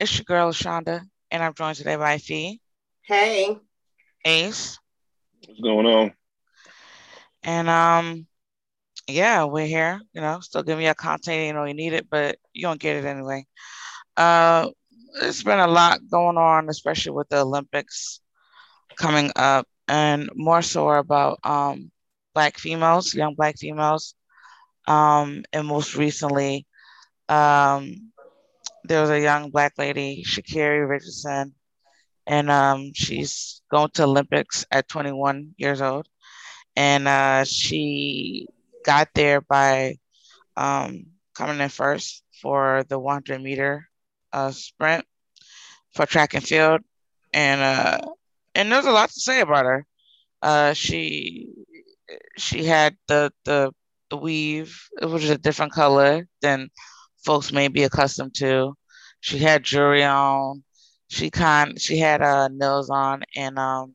It's your girl Shonda, and I'm joined today by Fee, Hey, Ace, What's going on? and um, yeah, we're here. You know, still giving you a content. You know, you need it, but you don't get it anyway. Uh, it's been a lot going on, especially with the Olympics coming up, and more so about um black females, young black females, um, and most recently, um, there was a young black lady, Sha'Carri Richardson, and um, she's going to Olympics at 21 years old, and uh, she got there by um, coming in first for the 100 meter uh, sprint for track and field, and uh, and there's a lot to say about her. Uh, she she had the the the weave, it was a different color than folks may be accustomed to. She had jewelry on. She kind she had uh nails on and um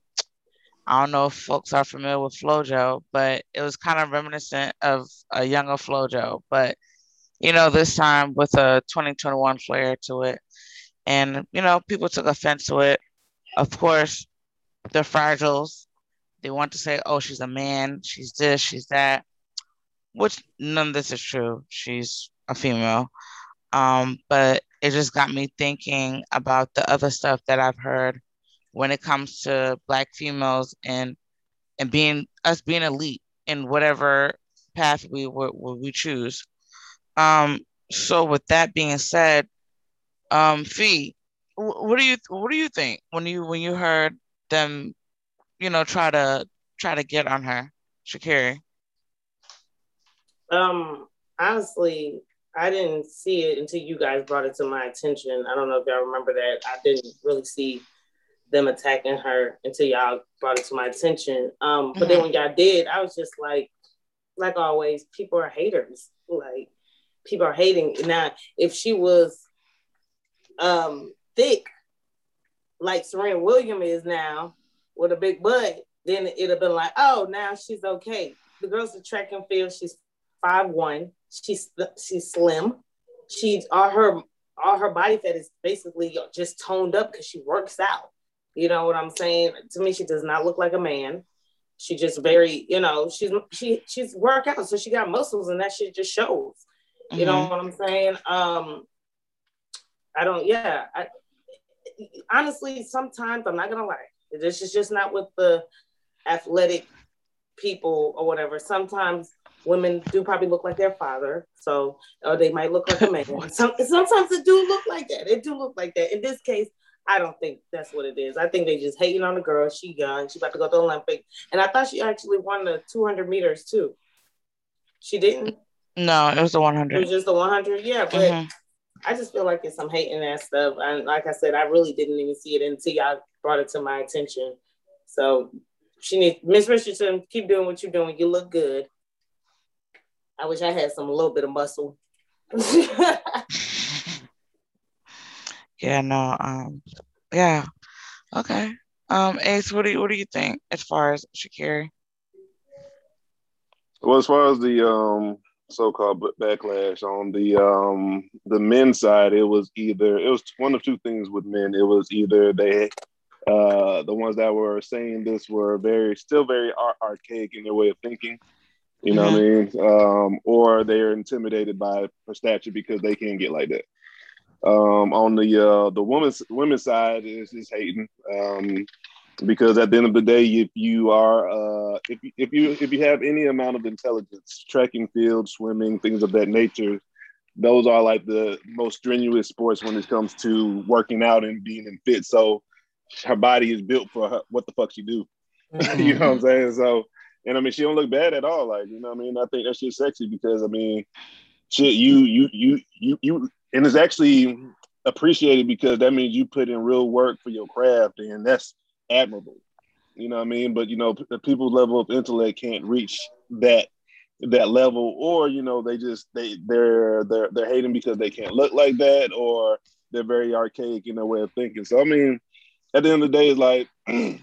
I don't know if folks are familiar with FloJo, but it was kind of reminiscent of a younger FloJo, but you know, this time with a 2021 flair to it. And you know, people took offense to it. Of course, they're fragiles. They want to say, oh, she's a man, she's this, she's that, which none of this is true. She's a female. Um, but it just got me thinking about the other stuff that I've heard when it comes to black females and and being us being elite in whatever path we we, we choose. Um, so with that being said, um, Fee, what do you what do you think when you when you heard them, you know, try to try to get on her, Shakira? um, honestly, I didn't see it until you guys brought it to my attention. I don't know if y'all remember that. I didn't really see them attacking her until y'all brought it to my attention. Um, but then when y'all did, I was just like, like always, people are haters. Like people are hating. Now, if she was um thick, like Serena Williams is now, with a big butt, then it'd have been like, oh, now she's okay. The girl's a track and field. She's five one. She's she's slim. She's all her all her body fat is basically just toned up because she works out. You know what I'm saying? To me, she does not look like a man. She just very, you know, she's she she's work out, so she got muscles, and that shit just shows. You know Mhm. what I'm saying? Um, I don't. Yeah. I, honestly, sometimes I'm not gonna lie. This is just not with the athletic people or whatever. Sometimes women do probably look like their father, so or they might look like a man. Some, sometimes it do look like that. It do look like that. In this case, I don't think that's what it is. I think they just hating on the girl. She young. She about to go to the Olympic, and I thought she actually won the 200 meters too. She didn't. No, it was the 100. It was just the 100. Yeah, but Mhm. I just feel like it's some hating that stuff. And like I said, I really didn't even see it until y'all brought it to my attention. So she needs Miss Richardson, keep doing what you're doing. You look good. I wish I had some a little bit of muscle. Yeah, no, um, yeah, okay. Um, Ace, what do you what do you think as far as Shakira? Well, as far as the um, so-called backlash on the um, the men's side, it was either it was one of two things with men. It was either they uh, the ones that were saying this were very still very ar- archaic in their way of thinking. You know what I mean? Um, or they're intimidated by her stature because they can't get like that. Um, on the uh, the women's women's side is just hating. Um, because at the end of the day, if you are uh, if you, if you if you have any amount of intelligence, trekking field, swimming, things of that nature, those are like the most strenuous sports when it comes to working out and being in fit. So her body is built for her, what the fuck she do. you know what I'm saying? So, and I mean, she don't look bad at all. Like, you know I mean? I think that shit's sexy because I mean, shit, you, you, you, you, you, and it's actually appreciated because that means you put in real work for your craft, and that's admirable. You know what I mean? But you know, the people's level of intellect can't reach that that level, or you know, they just they they're they're they're hating because they can't look like that, or they're very archaic in their way of thinking. So I mean, at the end of the day, it's like,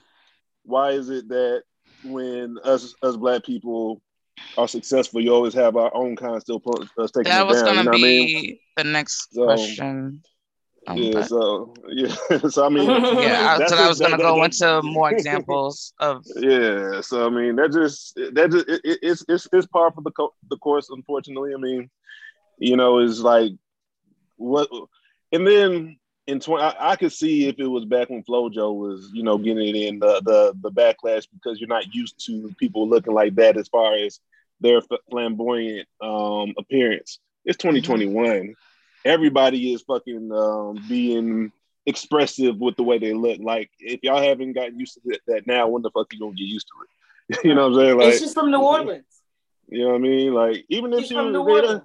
why is it that when us us black people are successful, you always have our own kind still put us taking That it was down. gonna you know be I mean? the next So, question. Um, Yeah. but- So yeah. so I mean, yeah, that's so I was gonna that- go that- into more examples of Yeah, so I mean that just that just it, it- it's it's it's par for the co- the course. Unfortunately, I mean, you know, is like what, and then in twenty, I, I could see if it was back when FloJo was, you know, getting it in the the the backlash because you're not used to people looking like that as far as their flamboyant um appearance. It's 2021. Everybody is fucking um being expressive with the way they look. Like if y'all haven't gotten used to that, that now, when the fuck you gonna get used to it? you know what I'm saying? and Like, she's from New Orleans. you know what I mean? Like even if She's she from was New there, Orleans.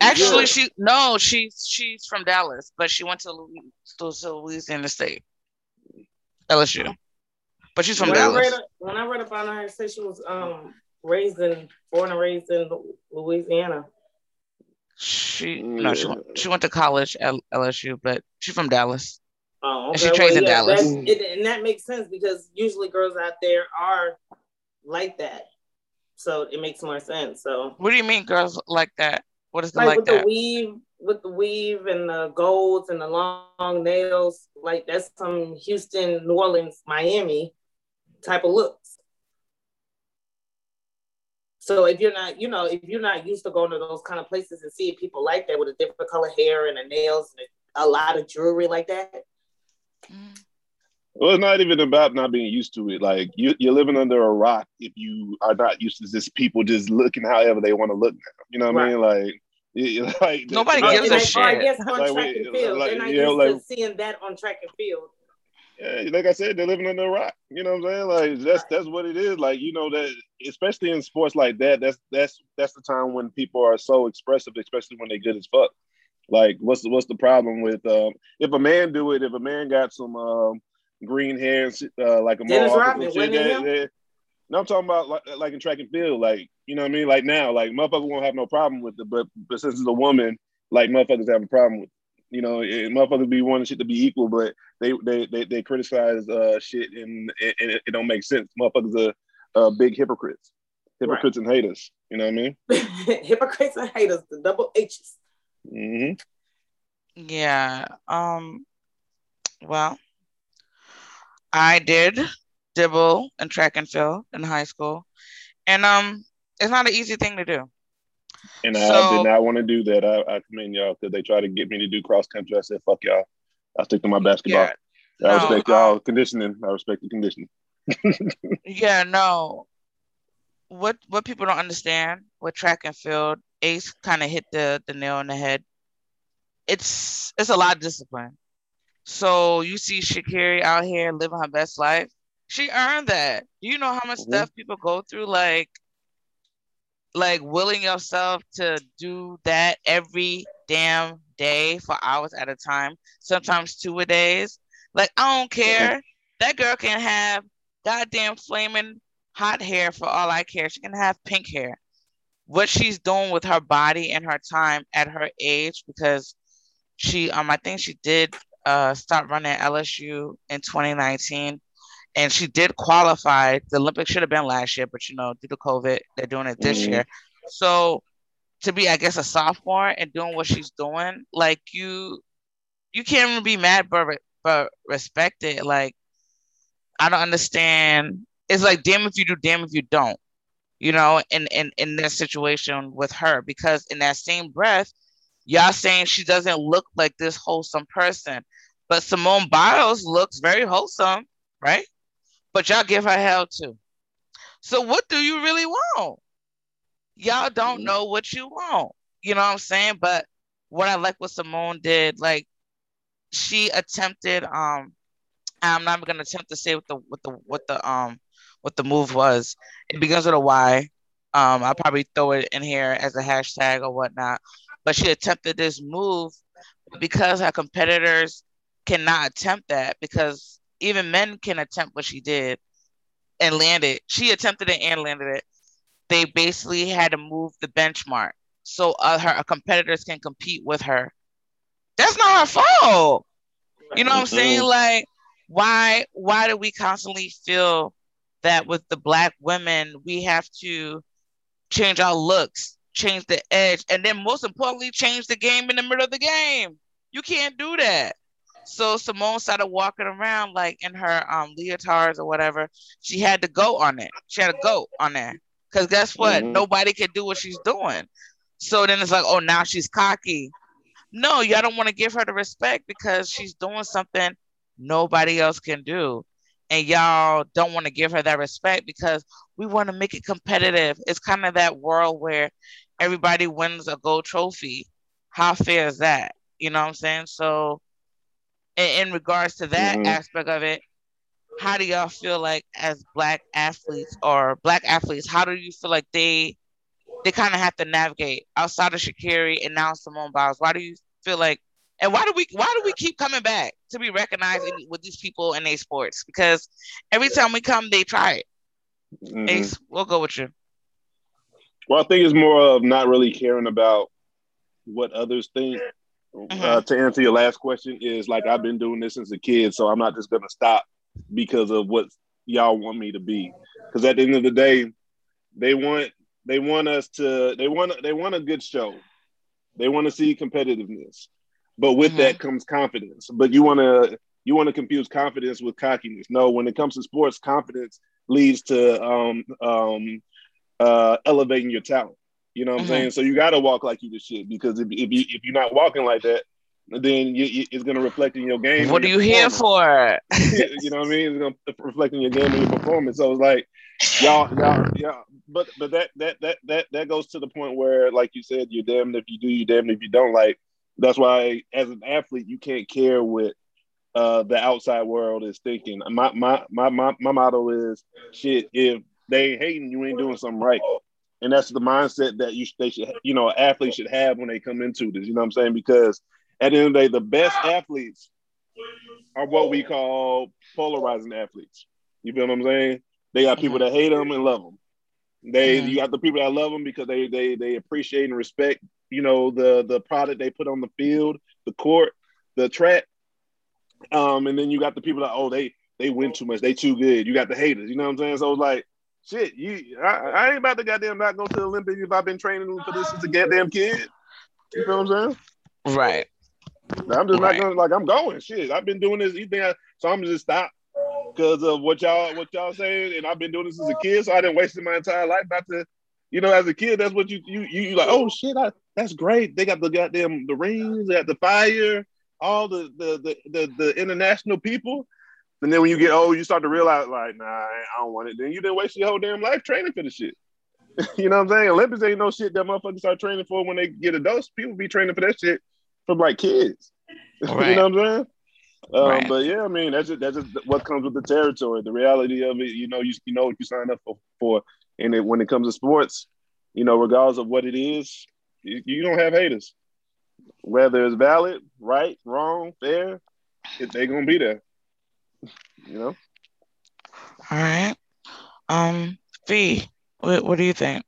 Actually Yeah. she no she's she's from Dallas, but she went to to to Louisiana State, LSU, but she's from when I Dallas. read when I read about her, it said she was um raised in born and raised in Louisiana. She no she went, she went to college at LSU, but she's from Dallas. Oh, And she trains in Dallas. it- and that makes sense because usually girls out there are like that, so it makes more sense. So What do you mean, girls like that? What is the like, like with that? the weave, with the weave and the golds and the long nails, like that's some Houston, New Orleans, Miami type of looks. So if you're not, you know, if you're not used to going to those kind of places and seeing people like that with a different color hair and the nails and a lot of jewelry like that, Mm. well, it's not even about not being used to it. Like you, you're living under a rock if you are not used to this people just looking however they want to look now. You know what I mean? Like, you- like Nobody gives a shit. Or I guess on Like, track and field, like, they're not used like- to seeing that on track and field. Yeah, like I said, they're living under the rock. You know what I'm saying? Like that's that's what it is. Like you know that, especially in sports like that, that's that's that's the time when people are so expressive, especially when they're good as fuck. Like, what's the what's the problem with um, if a man do it? If a man got some um, green hair, and shit, uh, like a Dennis mohawk or Rodman, shit, that- him? that- no, I'm talking about like, like in track and field, like you know what I mean. Like now, like motherfuckers won't have no problem with it, but but since it's a woman, like motherfuckers have a problem with. It. You know, and motherfuckers be wanting shit to be equal, but they they they, they criticize uh shit and, and it, it don't make sense. Motherfuckers are uh, big hypocrites, hypocrites and haters. You know what I mean? Hypocrites and haters, the double H's. hmm Yeah. Um. Well, I did dibble and track and field in high school, and um, it's not an easy thing to do. And I did not want to do that. I, I commend y'all because they tried to get me to do cross country. I said, "Fuck y'all." I stick to my basketball. Yeah. I No, respect y'all um, conditioning. I respect the conditioning. Yeah. No. What what people don't understand with track and field, Ace kind of hit the the nail on the head. It's it's a lot of discipline. So you see Sha'Carri out here living her best life. She earned that. Do you know how much stuff people go through? Like, like willing yourself to do that every damn day for hours at a time, sometimes two a days. Like, I don't care. That girl can have goddamn flaming hot hair for all I care. She can have pink hair. What she's doing with her body and her time at her age, because she um I think she did uh start running at LSU in 2019 and she did qualify. The Olympics should have been last year, but you know, due to COVID, they're doing it this Mhm. year. So to be, I guess, a sophomore and doing what she's doing, like you you can't even be mad but but respect it. Like I don't understand. It's like damn if you do, damn if you don't. You know, in in in this situation with her, because in that same breath, y'all saying she doesn't look like this wholesome person, but Simone Biles looks very wholesome, right? But y'all give her hell too. So what do you really want? Y'all don't Mhm. know what you want. You know what I'm saying? But what I like what Simone did, like she attempted um I'm not gonna attempt to say what the what the what the um what the move was. It begins with a Y. Um, I'll probably throw it in here as a hashtag or whatnot. But she attempted this move because her competitors cannot attempt that because even men can attempt what she did and land it. She attempted it and landed it. They basically had to move the benchmark so uh, her competitors can compete with her. That's not her fault. You know what I'm saying? Like, why why do we constantly feel that with the black women we have to change our looks, change the edge, and then most importantly, change the game in the middle of the game? You can't do that. So Simone started walking around like in her um leotards or whatever. She had to go on it. She had to go on there. Cause guess what? Mm-hmm. Nobody can do what she's doing. So then it's like, oh, now she's cocky. No, y'all don't want to give her the respect because she's doing something nobody else can do. And y'all don't want to give her that respect because we want to make it competitive. It's kind of that world where everybody wins a gold trophy. How fair is that? You know what I'm saying? So in, in regards to that mm-hmm. aspect of it, how do y'all feel like as black athletes or black athletes, how do you feel like they they kind of have to navigate outside of Sha'Carri and now Simone Biles? Why do you feel like and why do we why do we keep coming back to be recognized in, with these people in their sports? Because every time we come, they try it. Mm-hmm. Ace, we'll go with you. Well, I think it's more of not really caring about what others think mm-hmm. uh, to answer your last question is like I've been doing this since a kid, so I'm not just gonna stop because of what y'all want me to be. Because at the end of the day, they want they want us to they want they want a good show. They want to see competitiveness, but with mm-hmm. that comes confidence. But you want to you want to confuse confidence with cockiness. No, when it comes to sports, confidence leads to um, um, uh, elevating your talent. You know what I'm mm-hmm. saying? So you got to walk like you the shit because if, if you if you're not walking like that, then you, you, it's going to reflect in your game. What are you here for? you know what I mean? It's going to reflect in your game and your performance. So it's like y'all, y'all, y'all. But but that that that that that goes to the point where, like you said, you're damned if you do, you're damned if you don't. Like that's why, as an athlete, you can't care what uh, the outside world is thinking. My my my my my motto is shit. If they hating, you ain't doing something right and that's the mindset that you they should you know athletes should have when they come into this. You know what I'm saying? Because at the end of the day, the best athletes are what we call polarizing athletes. You feel what I'm saying? They got people that hate them and love them. They mm-hmm. you got the people that love them because they they they appreciate and respect you know the the product they put on the field, the court, the track. Um, and then you got the people that oh they they win too much, they too good. You got the haters. You know what I'm saying? So it's like shit, you I, I, ain't about to goddamn not go to the Olympics if I've been training for this since a goddamn kid. You feel what I'm saying? Right. I'm just right. not gonna like I'm going. Shit, I've been doing this. You think I, so? I'm just stop because of what y'all what y'all saying, and I've been doing this as a kid, so I didn't waste my entire life not to. You know, as a kid, that's what you you you, you like. Oh shit, I, that's great. They got the goddamn the rings, they got the fire, all the the the the, the international people. And then when you get old, you start to realize, like, nah, I don't want it. Then you didn't waste your whole damn life training for the shit. you know what I'm saying? Olympics ain't no shit that motherfuckers start training for when they get adults. People be training for that shit from like kids. Right. you know what I'm saying? Um, right. But yeah, I mean that's just that's just what comes with the territory. The reality of it, you know, you you know what you sign up for. for. And it, when it comes to sports, you know, regardless of what it is, you, you don't have haters. Whether it's valid, right, wrong, fair, they're gonna be there you know. All right. Um, V, what, what do you think?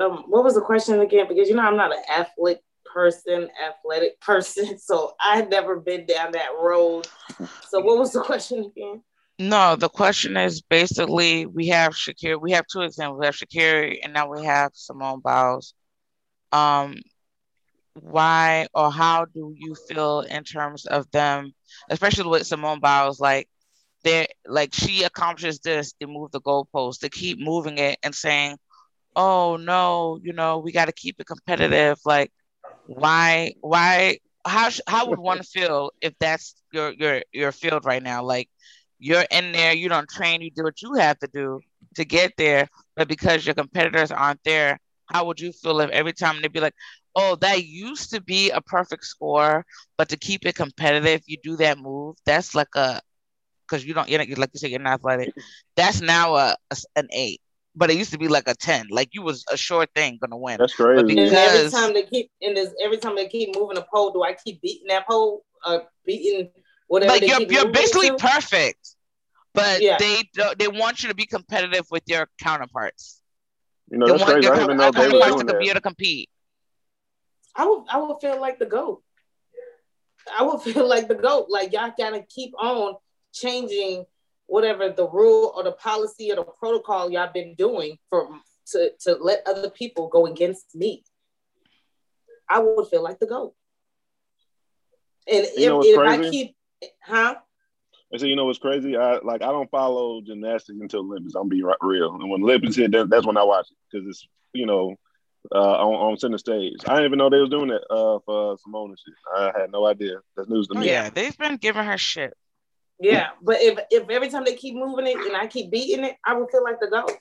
Um, what was the question again? Because you know I'm not an athletic person, athletic person, so I've never been down that road. So what was the question again? No, the question is basically we have Sha'Carri. We have two examples. We have Sha'Carri, and now we have Simone Biles. Um, why or how do you feel in terms of them, especially with Simone Biles? Like they like she accomplishes this to move the goalpost, to keep moving it and saying, "Oh no, you know, we got to keep it competitive." Like, why, why, how, how would one feel if that's your your your field right now? Like, you're in there, you don't train, you do what you have to do to get there, but because your competitors aren't there, how would you feel if every time they'd be like, "Oh, that used to be a perfect score, but to keep it competitive, you do that move. That's like a because you don't, you're not, like you said, you're not athletic. That's now a, a, an eight but it used to be like a 10. Like you was a sure thing gonna win. That's crazy. But And every time they keep and this, every time they keep moving the pole, do I keep beating that pole? Uh, beating whatever. like they you're keep you're basically to? perfect, but Yeah. they don't- they want you to be competitive with your counterparts. You know, They that's want crazy. your I didn't know they were counterparts doing to be able to compete. I would I would feel like the goat. I would feel like the goat. Like y'all gotta keep on changing whatever the rule or the policy or the protocol y'all been doing for to to let other people go against me. I would feel like the goat. And You if, if I keep huh? And so you know what's crazy? I like I don't follow gymnastics until Olympics. I'm being real. And when Olympics hit, that, that's when I watch it because it's you know uh, on, on center stage. I didn't even know they was doing that uh, for Simone and shit. I had no idea. That's news to Oh, me. yeah, they've been giving her shit. Yeah, but if if every time they keep moving it and I keep beating it, I would feel like the goat.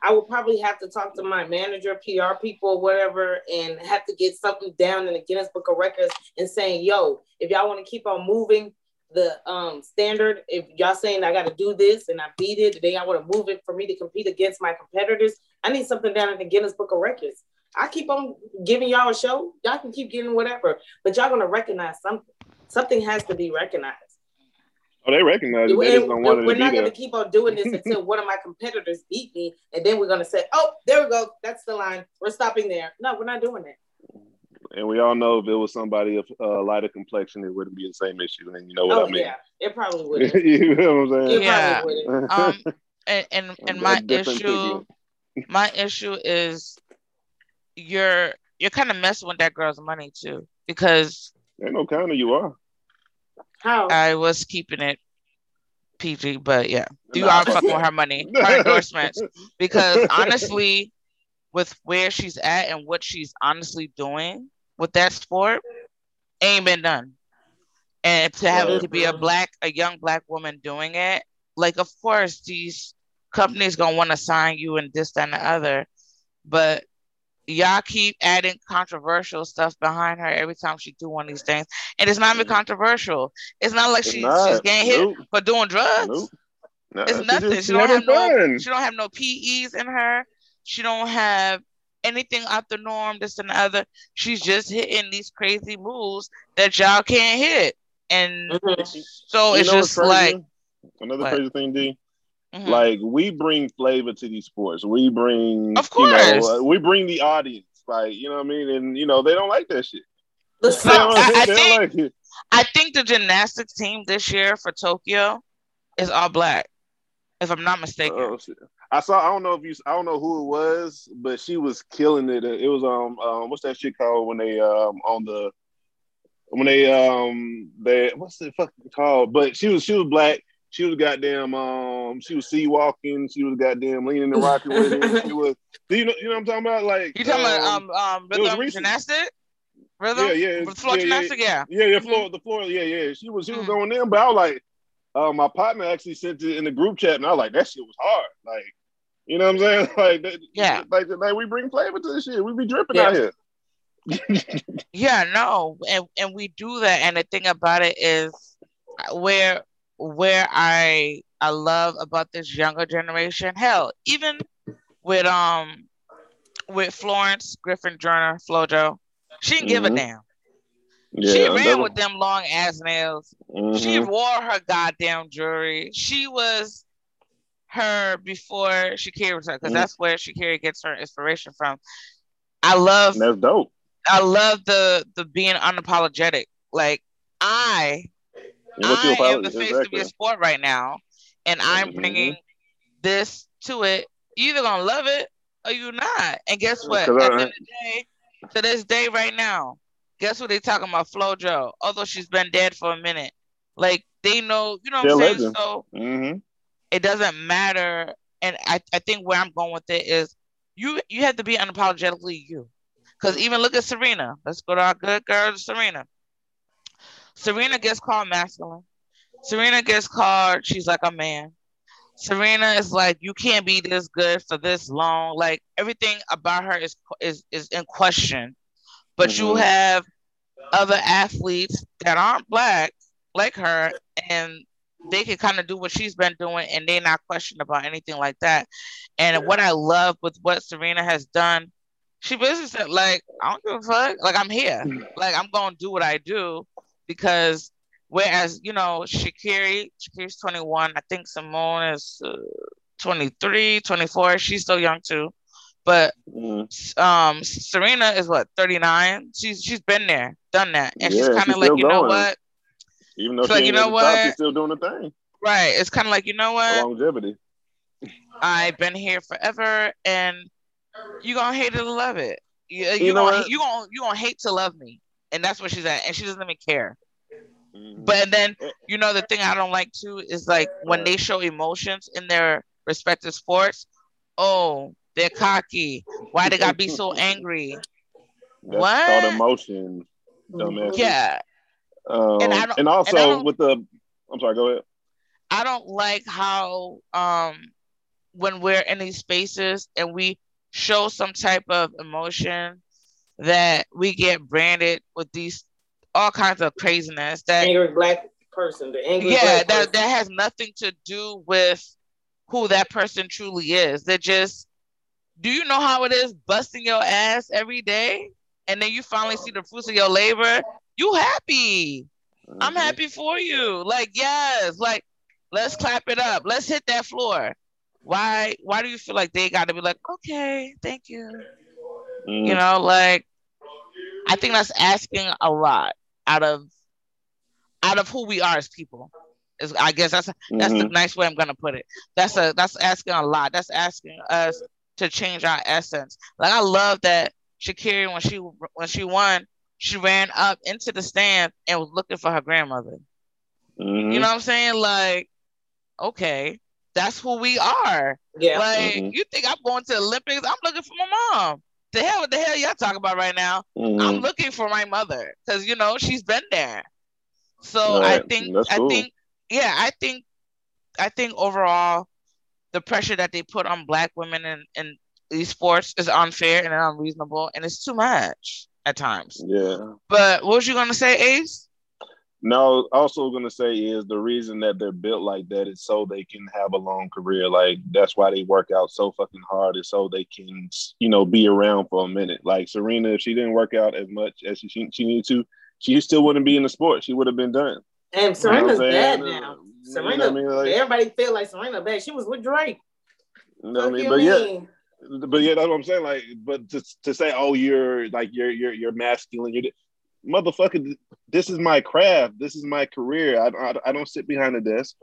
I would probably have to talk to my manager, PR people, whatever, and have to get something down in the Guinness Book of Records and saying, "Yo, if y'all want to keep on moving the um standard, if y'all saying I got to do this and I beat it, then y'all want to move it for me to compete against my competitors, I need something down in the Guinness Book of Records. I keep on giving y'all a show, y'all can keep getting whatever, but y'all gonna recognize something. Something has to be recognized." Oh, they recognize it. They just don't want it we're to not be going there. to keep on doing this until one of my competitors beat me, and then we're going to say, "Oh, there we go. That's the line. We're stopping there." No, we're not doing that. And we all know if it was somebody of uh, lighter complexion, it wouldn't be the same issue. And you know what oh I mean? yeah, it probably would. you know what I'm saying? It Yeah. probably would. Um, and and, and my issue, ticket. My issue is you're you're kind of messing with that girl's money too because Ain't no kind of you are. How? I was keeping it PG, but yeah, you Nah, are fuck fucking with her money, her endorsements. Because honestly, with where she's at and what she's honestly doing with that sport, ain't been done. And to have it to be a black, a young black woman doing it, like of course these companies gonna want to sign you and this, that, and the other, but y'all keep adding controversial stuff behind her every time she do one of these things, and it's not even controversial. It's not like It's she, not. she's getting hit Nope. for doing drugs. Nope. It's nothing. She she don't have no. She don't have no PEs in her. She don't have anything out the norm. This and the other. She's just hitting these crazy moves that y'all can't hit, and Mhm. so You it's just like another What? crazy thing, D. mhm. Like we bring flavor to these sports. We bring, Of you know, course. uh, we bring the audience. Like you know what I mean, and you know they don't like that shit. The They socks. don't, I- I think- like. I think the gymnastics team this year for Tokyo is all black, if I'm not mistaken. Oh, shit. I saw. I don't know if you. I don't know who it was, but she was killing it. It was um, um what's that shit called when they um on the when they um they what's it fucking called? But she was she was black. She was goddamn um she was sea walking. She was goddamn leaning the rocking with it. She was. Do you know you know what I'm talking about? Like You talking about um, um um rhythm gymnastic? Rhythm? Yeah, yeah, With floor yeah, yeah. gymnastic, yeah. Yeah, yeah, floor, the floor, yeah, yeah. She was, she was Mhm. going in, but I was like, uh, my partner actually sent it in the group chat, and I was like, that shit was hard. Like, you know what I'm saying? Like, that, Yeah. like, like we bring flavor to this shit. We be dripping Yeah. out here. Yeah, no, and and we do that. And the thing about it is, where where I I love about this younger generation. Hell, even with um with Florence Griffith Joyner, FloJo, she didn't give a Mhm. damn. Yeah, she ran with them long ass nails. Mhm. She wore her goddamn jewelry. She was her before Shakira was her, because Mhm. that's where Shakira gets her inspiration from. I love that's dope. I love the the being unapologetic. Like I what's I am the face of Exactly. your sport right now, and I'm Mhm. bringing this to it. You either gonna love it or you not. And guess what? At the end of the day, to this day right now, guess what they talking about? FloJo, although she's been dead for a minute. Like they know, you know what I'm saying? legend. So hmm it doesn't matter. And I, I think where I'm going with it is you you have to be unapologetically you. Because even look at Serena. Let's go to our good girl, Serena. Serena gets called masculine. Serena gets called, she's like a man. Serena is like, you can't be this good for this long. Like everything about her is is is in question. But you Mhm. have other athletes that aren't black like her, and they can kind of do what she's been doing and they're not questioned about anything like that. And what I love with what Serena has done, she basically said, like, I don't give a fuck. Like, I'm here. Like, I'm going to do what I do because whereas, you know, Sha'Carri, Sha'Carri's 21. I think Simone is uh, 23, 24. She's still young too. But Mhm. um, Serena is what 39. She's she's been there, done that, and she's kind of like, you know what? Even though It's she like, you know the top, what? she's still doing the thing. Right. It's kind of like, you know what? Longevity. I've been here forever, and you're gonna hate it or love it. You, you, You know gonna what? you gonna you gonna hate to love me, and that's where she's at, and she doesn't even care. Mhm. But and then you know the thing I don't like too is like when they show emotions in their respective sports. Oh, they're cocky. Why they gotta be so angry? That's What? called emotion, dumbass. Yeah, Um, And and, I don't- and I also don't- with the, I'm sorry, go ahead. I don't like how um when we're in these spaces and we show some type of emotion that we get branded with these all kinds of craziness that angry black person, the angry yeah that person. that has nothing to do with who that person truly is. They're just do you know how it is busting your ass every day? And then you finally see the fruits of your labor? You happy. I'm Mhm. happy for you. Like yes like let's clap it up. Let's hit that floor. Why why do you feel like they got to be like okay thank you Mhm. you know like i think that's asking a lot out of out of who we are as people is i guess that's that's the Mhm. nice way i'm gonna put it that's a that's asking a lot that's asking us to change our essence like i love that Shakira when she when she won she ran up into the stand and was looking for her grandmother Mhm. you know what i'm saying like okay that's who we are yeah. like Mhm. you think i'm going to the olympics i'm looking for my mom the hell what the hell y'all talking about right now Mhm. I'm looking for my mother because you know she's been there. So I think That's I cool. think yeah, I think I think overall the pressure that they put on black women in, in these sports is unfair and unreasonable and it's too much at times. yeah. But what was you gonna say, Ace? No, also gonna say is the reason that they're built like that is so they can have a long career. Like that's why they work out so fucking hard is so they can, you know, be around for a minute. Like Serena, if she didn't work out as much as she she, she needed to, she still wouldn't be in the sport. She would have been done. And Serena's You know bad now. You Serena, know I mean? Like- everybody feel like Serena bad. She was with Drake. You know what I mean? But yeah but yeah, that's what I'm saying. Like, but to, to say, oh, you're like you're you're you're masculine, you're motherfucker. This is my craft. This is my career. I, I, I don't sit behind a desk.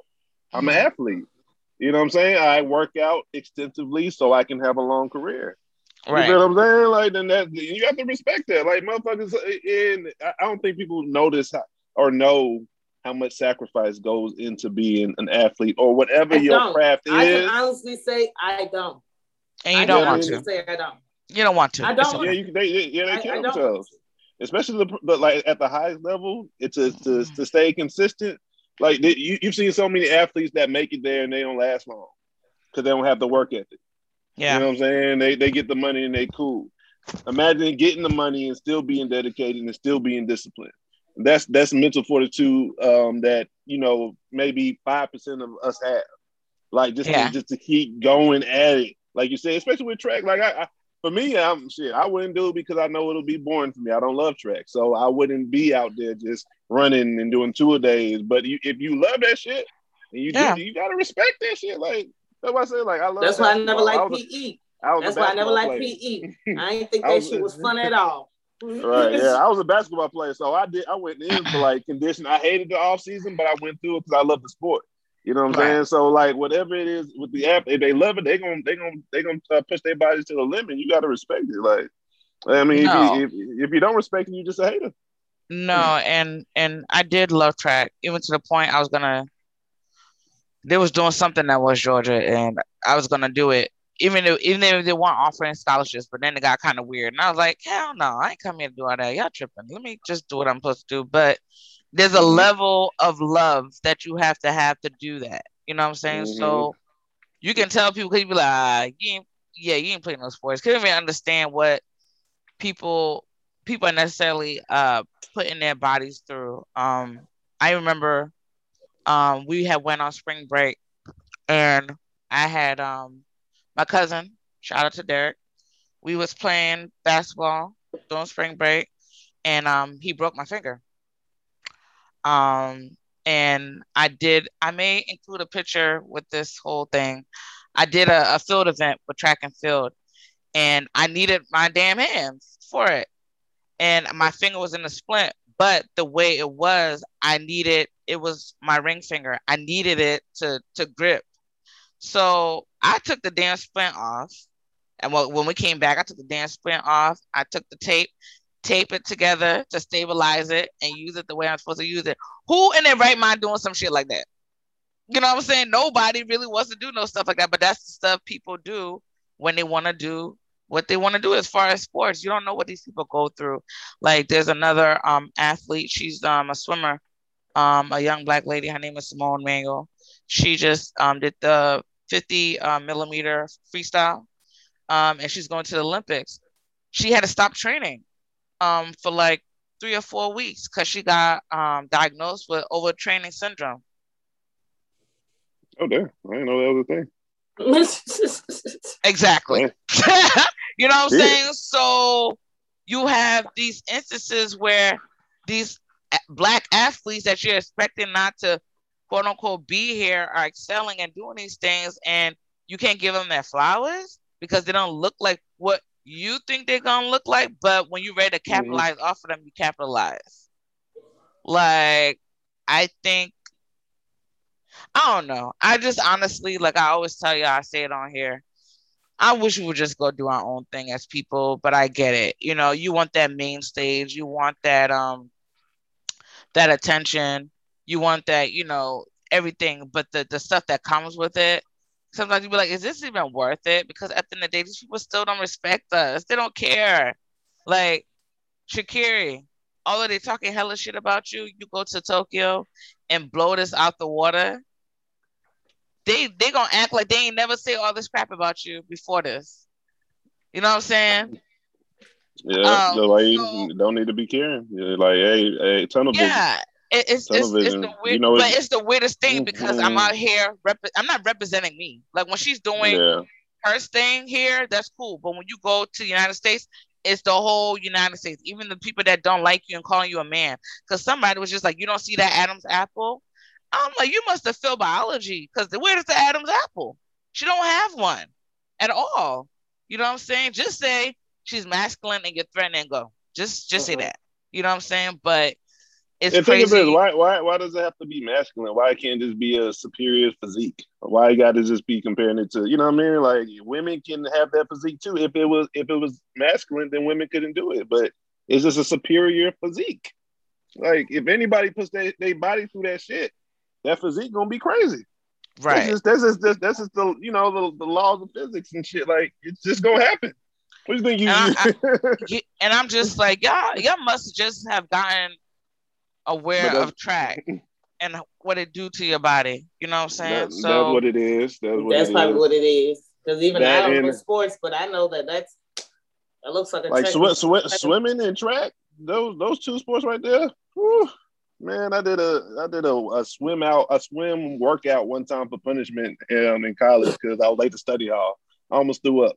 I'm an Mhm. athlete. You know what I'm saying? I work out extensively so I can have a long career. You Right. know what I'm saying? Like, then that you have to respect that. Like, motherfuckers, and I I don't think people notice how, or know how much sacrifice goes into being an athlete or whatever I your don't. craft I is. can honestly say I don't. And you I don't want to. Say I don't. You don't want to. I don't. Yeah, you they, they yeah they I- kill I don't. themselves, especially the, the like at the highest level. It's to to, to stay consistent. Like you you've seen so many athletes that make it there and they don't last long because they don't have the work ethic. Yeah. You know what I'm saying? They they get the money and they cool. Imagine getting the money and still being dedicated and still being disciplined. That's that's mental fortitude um, that you know maybe five percent of us have. Like just Yeah. to, just to keep going at it, like you said, especially with track. Like I, I for me, I'm shit. I wouldn't do it because I know it'll be boring for me. I don't love track, so I wouldn't be out there just running and doing two a days. But you, if you love that shit and you Yeah. do, you gotta respect that shit. Like that's why I say, like I love. That's why I never basketball. I liked PE. I was a That's why I never basketball liked. PE. I ain't think that was- shit was fun at all. Right, yeah. I was a basketball player, so I did. I went in for like condition. I hated the off season, but I went through it because I love the sport. You know what I'm Right. saying? So like, whatever it is with the app, if they love it, they gonna they gonna they gonna uh, push their bodies to the limit. You got to respect it. Like, I mean, No. if, you, if if you don't respect it, you just a hater. No, and and I did love track, even to the point I was gonna. They was doing something that was Georgia, and I was gonna do it, even if even if they weren't offering scholarships. But then it got kind of weird, and I was like, hell no, I ain't come here to do all that. Y'all tripping? Let me just do what I'm supposed to do. But there's a Mhm. level of love that you have to have to do that. You know what I'm saying? Mhm. So you can tell people, cause you be like, ah, you ain't, yeah, you ain't playing no sports. Couldn't even understand what people people are necessarily uh putting their bodies through. Um, I remember um, we had went on spring break, and I had um, my cousin. Shout out to Derek. We was playing basketball during spring break, and um, he broke my finger. Um, and I did. I may include a picture with this whole thing. I did a, a field event with track and field, and I needed my damn hands for it, and my finger was in a splint. But the way it was, I needed it was my ring finger. I needed it to to grip. So I took the damn splint off, and when we came back, I took the damn splint off. I took the tape, tape it together to stabilize it, and use it the way I'm supposed to use it. Who in their right mind doing some shit like that? You know what I'm saying? Nobody really wants to do no stuff like that, but that's the stuff people do when they want to do what they want to do as far as sports. You don't know what these people go through. Like there's another um athlete, she's um a swimmer, um a young black lady. Her name is Simone Manuel. She just um did the 50 uh, millimeter freestyle, um and she's going to the Olympics. She had to stop training um for like three or four weeks because she got um diagnosed with overtraining syndrome. Oh damn! I didn't know that was a thing. exactly. you know what I'm yeah. saying? So you have these instances where these black athletes that you're expecting not to quote unquote be here are excelling and doing these things and you can't give them their flowers because they don't look like what you think they're gonna look like, but when you're ready to capitalize mm-hmm. off of them, you capitalize. Like I think I don't know. I just honestly, like I always tell you, I say it on here. I wish we would just go do our own thing as people, but I get it. You know, you want that main stage, you want that um that attention, you want that, you know, everything, but the the stuff that comes with it. Sometimes you be like, is this even worth it? Because at the end of the day, these people still don't respect us. They don't care. Like Sha'Carri, although they talking hella shit about you, you go to Tokyo and blow this out the water they they gonna act like they ain't never say all this crap about you before this. You know what I'm saying? Yeah, um, like so, don't need to be caring. Like, hey, hey, tunnel yeah. It's, it's, it's the weird, you know, but it's, the weirdest thing because mm-hmm. I'm out here. Rep- I'm not representing me. Like when she's doing yeah. her thing here, that's cool. But when you go to the United States, it's the whole United States. Even the people that don't like you and calling you a man, because somebody was just like, you don't see that Adam's apple. I'm like, you must have failed biology because where is the Adam's apple? She don't have one at all. You know what I'm saying? Just say she's masculine and you're threatening And go. Just just say that. You know what I'm saying? But it's and crazy. Think why why why does it have to be masculine? Why can't this be a superior physique? Why you got to just be comparing it to you know what I mean? Like women can have that physique too. If it was if it was masculine, then women couldn't do it. But it's just a superior physique. Like if anybody puts their they body through that shit, that physique gonna be crazy. Right. That's just, that's just, that's, that's just the you know the, the laws of physics and shit. Like it's just gonna happen. What do you think you? And, I, and I'm just like y'all. Y'all must just have gotten aware of track and what it do to your body. You know what I'm saying? That, so that's what it is. That's, what that's probably is. what it is. Because even that I don't know sports, but I know that that's that looks like a like sw- sw- swimming and track. Those those two sports right there. Whew. Man, I did a I did a, a swim out a swim workout one time for punishment um, in college because I was late to study hall. I almost threw up.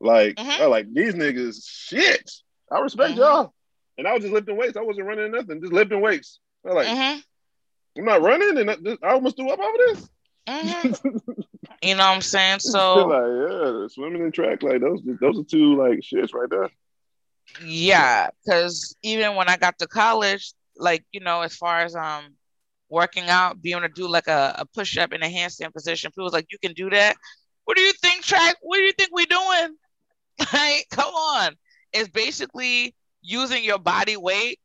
Like mm-hmm. Like these niggas shit. I respect mm-hmm. y'all. And I was just lifting weights. I wasn't running nothing, just lifting weights. I'm like mm-hmm. I'm not running, and I, I almost threw up over this. Mm-hmm. you know what I'm saying? So like, yeah, swimming and track, like those those are two like shits right there. Yeah, because even when I got to college, like you know, as far as um working out, being able to do like a, a push up in a handstand position, people's like, you can do that. What do you think, track? What do you think we're doing? Like, come on. It's basically using your body weight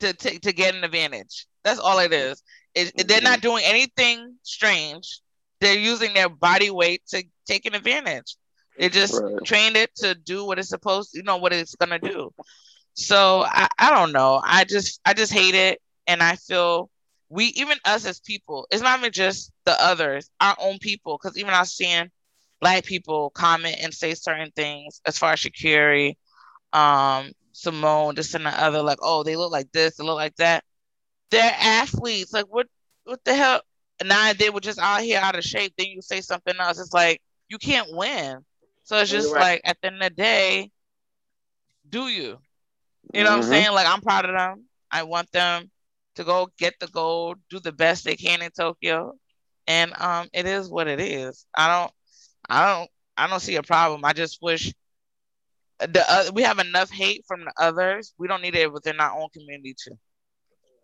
to to, to get an advantage. That's all it is. It, they're not doing anything strange. They're using their body weight to take an advantage. They just right. trained it to do what it's supposed, you know, what it's gonna do. So I, I don't know. I just I just hate it. And I feel we even us as people, it's not even just the others, our own people, because even I was seeing black people comment and say certain things as far as Sha'Carri, um, Simone, this and the other, like, oh, they look like this, they look like that. They're athletes. Like, what what the hell? And now they were just out here out of shape. Then you say something else. It's like you can't win. So it's just right. like at the end of the day, do you? You know what I'm Mhm. saying? Like I'm proud of them. I want them to go get the gold, do the best they can in Tokyo, and um, it is what it is. I don't, I don't, I don't see a problem. I just wish the uh, we have enough hate from the others. We don't need it within our own community too.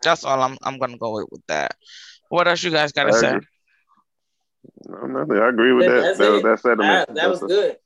That's all I'm. I'm gonna go with, with that. What else you guys gotta I say? agree. No, nothing. I agree with that. That's That, it. that sentiment. That, that was good.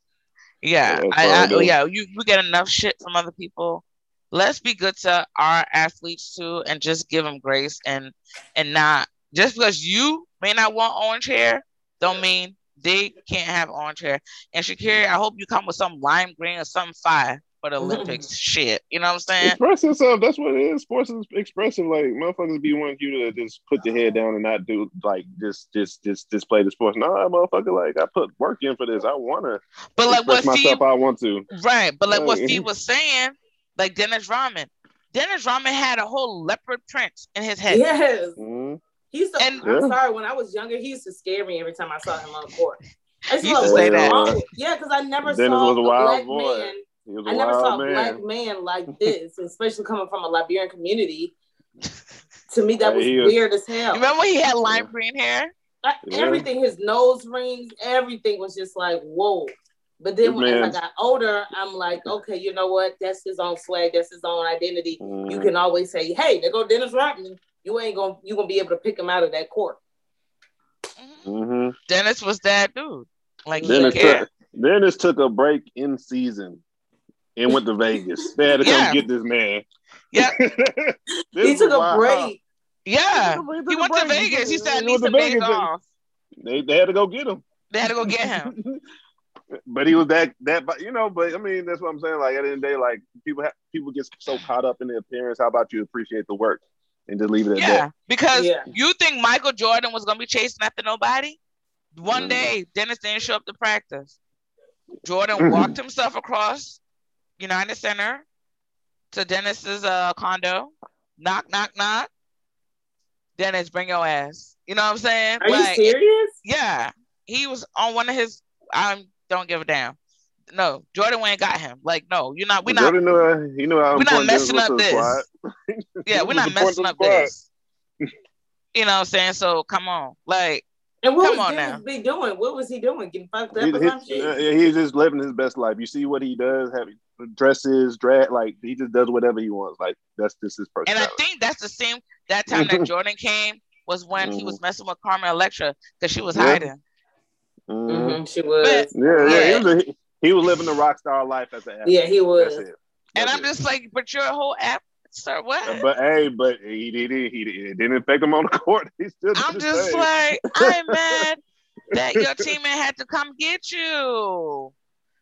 Yeah, Yeah, that's I, all I yeah, you we get enough shit from other people. Let's be good to our athletes too, and just give them grace and and not just because you may not want orange hair, don't mean they can't have orange hair. And Sha'Carri, I hope you come with some lime green or some fire for the Olympics. Shit, you know what I'm saying? Express yourself. That's what it is. Sports is expressive. Like motherfuckers be wanting you to just put your head down and not do like just just just just play the sports. No, motherfucker. Like I put work in for this. I want to But like what express Fee, myself. I want to. right? But like what Right. Fee was saying, like Dennis Rodman. Dennis Rodman had a whole leopard print in his head. Yes. Mhm. He used to, And- I'm Yeah. sorry, when I was younger, he used to scare me every time I saw him on the court. I used to You used to like, say that. wrong Yeah, because I never Dennis saw was a a wild black boy. man. He was a I never saw wild a black man like this, especially coming from a Liberian community. To me, that Yeah, was he is. weird as hell. Remember when he had lime green hair? Like, Yeah. Everything, his nose rings, everything was just like, whoa. But then when, as I got older, I'm like, okay, you know what? That's his own swag. That's his own identity. You Mhm. can always say, hey, there go Dennis Rodman. You ain't gonna you gonna be able to pick him out of that court. Mhm. Dennis was that dude. Like Dennis cared. took Dennis took a break in season and went to Vegas. They had to come Yeah. get this man. Yeah. He took a wild. break. Yeah. He He went to. Vegas. He said, I He need to some days Vegas off. They, they had to go get him. They had to go get him. but he was that that you know but i mean that's what i'm saying like at the end of the day like people have people get so caught up in the appearance how about you appreciate the work and just leave it at Yeah. that Because Yeah. you think Michael Jordan was gonna be chasing after nobody? One day, Dennis didn't show up to practice. Jordan walked himself across United Center to Dennis's uh, condo. Knock, knock, knock. Dennis, bring your ass. You know what I'm saying? Are Like, you serious? Yeah, he was on one of his. I don't give a damn. No, Jordan Wayne got him. Like, no, you're not. We're not. Jordan knew, uh, he knew how We're not messing up this. Yeah, we're not messing up squad. this. You know what I'm saying? So come on, like, And what Come was on now. be doing? What was he doing? Getting fucked up He- or he- some shit? uh, he's just living his best life. You see what he does, have dresses, drag, like he just does whatever he wants. Like that's just his and I think that's the same. That time that Jordan came was when he was messing with Carmen Electra because she was Mm-hmm. Yeah. hiding. Mhm. Mhm, she was. But- Yeah, yeah, Yeah. He, was a, he was living the rock star life as an athlete. Yeah, he was. That's it. And That's I'm it. just like, but your whole app, sir, what? But hey, but he did it. He did- it didn't affect him on the court. He still I'm just thing. like, I'm mad that your teammate had to come get you.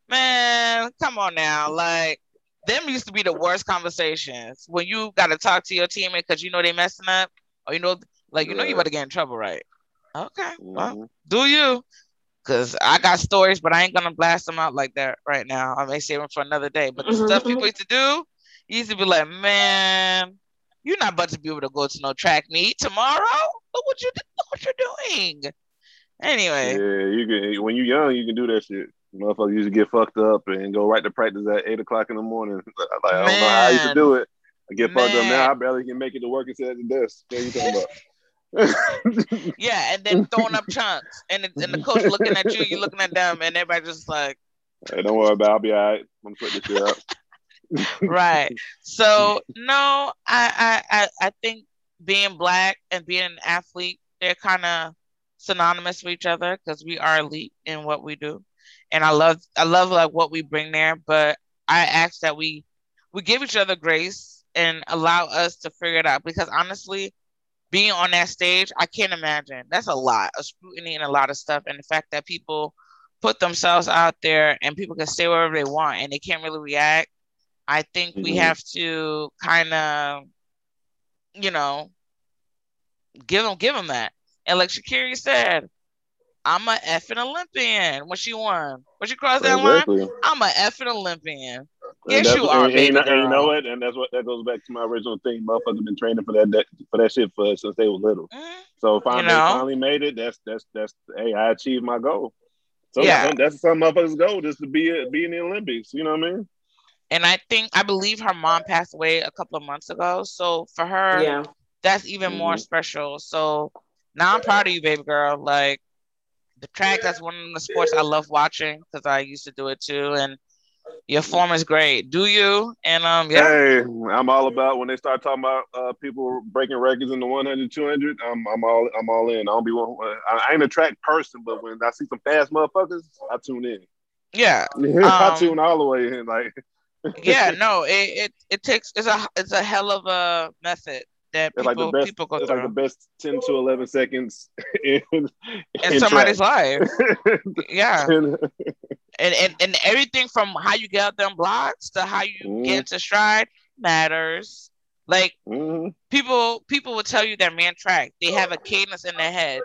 Man, come on now. Like, them used to be the worst conversations when you got to talk to your teammate because you know they messing up, or you know, like you know you Right. about to get in trouble, right? Okay, well, Mhm. do you? Cause I got stories, but I ain't gonna blast them out like that right now. I may save them for another day. But the Mhm, stuff people used to do, you used to be like, man, you're not about to be able to go to no track meet tomorrow. Look what you look what you're doing. Anyway, Yeah, you can. When you're young, you can do that shit. Motherfuckers used to get fucked up and go right to practice at eight o'clock in the morning. Like, I don't know how I used to do it. I get fucked up now. I barely can make it to work and sit at the desk. What are you talking about? yeah, and then throwing up chunks, and the, and the coach looking at you, you looking at them, and everybody just like, hey, don't worry about. it. I'll be all right. I'm sweating this shit out. right. So no, I I I, I think being black and being an athlete, they're kind of synonymous with each other because we are elite in what we do, and I love I love like what we bring there. But I ask that we we give each other grace and allow us to figure it out because honestly. Being on that stage, I can't imagine. That's a lot of scrutiny and a lot of stuff. And the fact that people put themselves out there and people can say whatever they want and they can't really react. I think we Mhm. have to kind of, you know, give them give them that. And like Sha'Carri said, I'm a effing Olympian when she won. When she crossed that line, I'm a effing Olympian. And Yes, that's- you are, and, baby and, you know- and you know what? And that's what that goes back to my original thing. Motherfuckers have been training for that, that for that shit for since they were little. Mhm. So finally, You know? finally made it. That's that's that's. Hey, I achieved my goal. So Yeah. yeah, that's some motherfuckers' goal, just to be be in the Olympics. You know what I mean? And I think I believe her mom passed away a couple of months ago. So for her, Yeah. that's even more Mhm. special. So now I'm proud of you, baby girl. Like the track, that's one of the sports I love watching because I used to do it too. And your form is great. Do you? And um, yeah, Hey, I'm all about when they start talking about uh, people breaking records in the 100, 200. I'm, I'm all, I'm all in. I don't be one. I I ain't a track person, but when I see some fast motherfuckers, I tune in. yeah, I Um, tune all the way in. Like, yeah. No, it, it it takes it's a it's a hell of a method that it's like the best. people go It's through like the best 10 to 11 seconds in, in in somebody's track. life. Yeah. And- and, and everything from how you get out them blocks to how you Mhm. get into stride matters. Like Mhm. people people will tell you that man track, they have a cadence in their head.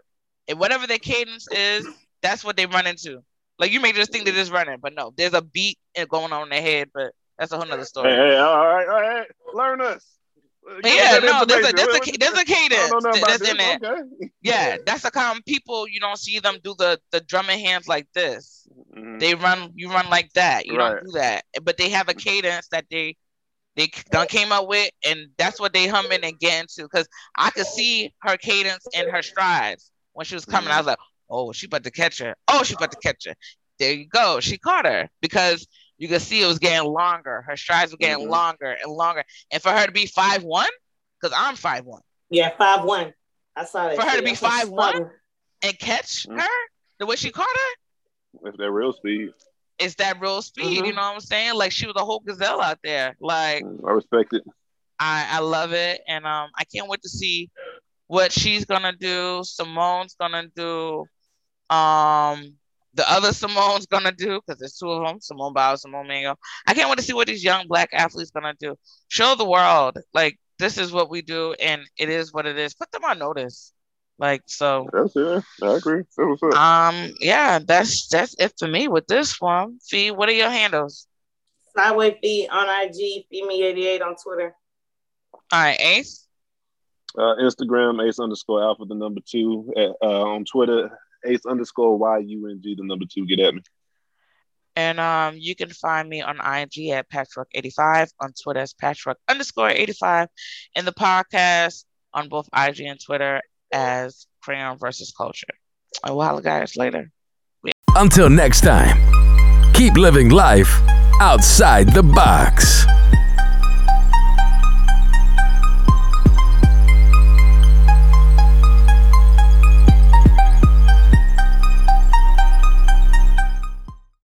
And whatever their cadence is, that's what they run into. Like you may just think they're just running, but no, there's a beat going on in their head, but that's a whole nother story. Hey, hey, all right, all right, learn us. Give yeah, no, there's a there's a there's a cadence don't know about that's in there. Okay. Yeah, that's the common people you don't see them do the the drumming hands like this. Mhm. They run, you run like that. You Right. don't do that. But they have a cadence that they they done came up with, and that's what they humming and getting to. Because I could see her cadence in her strides when she was coming. I was like, oh, she about to catch her. Oh, she about to catch her. There you go. She caught her because you could see it was getting longer. Her strides were getting Mhm. longer and longer. And for her to be five one, because I'm five one, Yeah, five one. I saw that. For her to be That's what's 5'1"? and catch Mhm. her the way she caught her. If they're real speed, It's that real speed, Mhm. you know what I'm saying? Like she was a whole gazelle out there. Like I respect it. I, I love it, and um, I can't wait to see what she's gonna do. Simone's gonna do. Um, the other Simone's gonna do because there's two of them: Simone Biles, Simone Manuel. I can't wait to see what these young black athletes gonna do. Show the world like this is what we do, and it is what it is. Put them on notice, like so. That's it. I agree. That's what's up. Um, yeah, that's that's it for me with this one. Fee, what are your handles? Sideway Fee on IG, feed me 88 on Twitter. All right, Ace. Uh, Instagram ace underscore alpha the number two. Uh, on Twitter ace underscore y u n g the number two. Get at me. And um, you can find me on IG at Patchwork85, on Twitter as Patchwork underscore 85, and the podcast on both IG and Twitter as Crayon versus Culture. And we'll holla guys later. Until next time, keep living life outside the box.